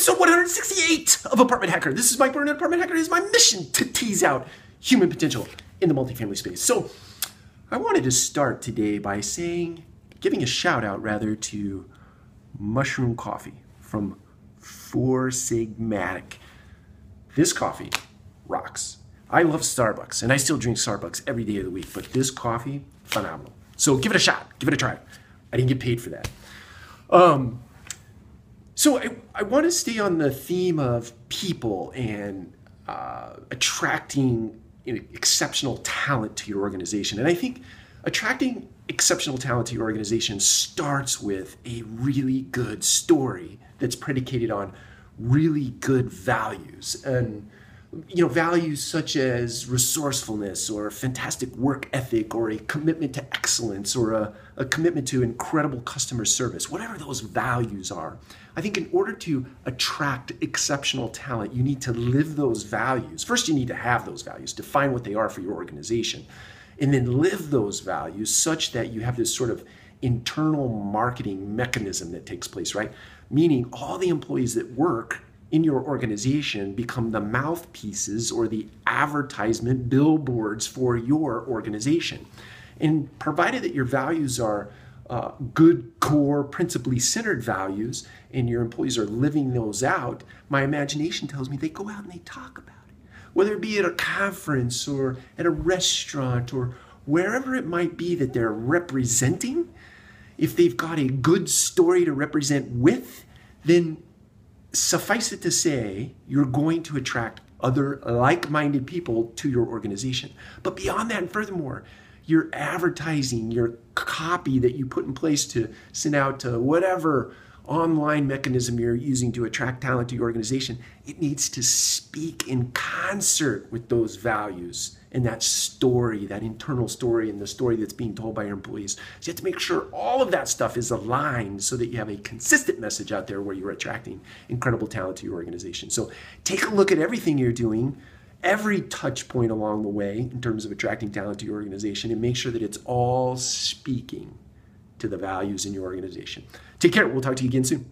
episode 168 of Apartment Hacker. This is Mike Brewer, Apartment Hacker. It is my mission to tease out human potential in the multifamily space. So I wanted to start today by saying, giving a shout out rather to Mushroom Coffee from Four Sigmatic. This coffee rocks. I love Starbucks and I still drink Starbucks every day of the week, but this coffee, phenomenal. So give it a shot, give it a try. I didn't get paid for that. Um, so I, I want to stay on the theme of people and uh, attracting exceptional talent to your organization. And I think attracting exceptional talent to your organization starts with a really good story that's predicated on really good values and you know values such as resourcefulness or fantastic work ethic or a commitment to excellence or a, a commitment to incredible customer service whatever those values are i think in order to attract exceptional talent you need to live those values. First you need to have those values define what they are for your organization and then live those values such that you have this sort of internal marketing mechanism that takes place right? Meaning all the employees that work in your organization become the mouthpieces or the advertisement billboards for your organization. And provided that your values are uh, good core, principally centered values, and your employees are living those out, my imagination tells me they go out and they talk about it. Whether it be at a conference or at a restaurant or wherever it might be that they're representing, if they've got a good story to represent with, then suffice it to say, you're going to attract other like minded people to your organization. But beyond that, and furthermore, your advertising, your copy that you put in place to send out to whatever online mechanism you're using to attract talent to your organization, it needs to speak in concert with those values and that story, that internal story, and the story that's being told by your employees. So you have to make sure all of that stuff is aligned so that you have a consistent message out there where you're attracting incredible talent to your organization. So take a look at everything you're doing, every touch point along the way in terms of attracting talent to your organization, and make sure that it's all speaking to the values in your organization. Take care. We'll talk to you again soon.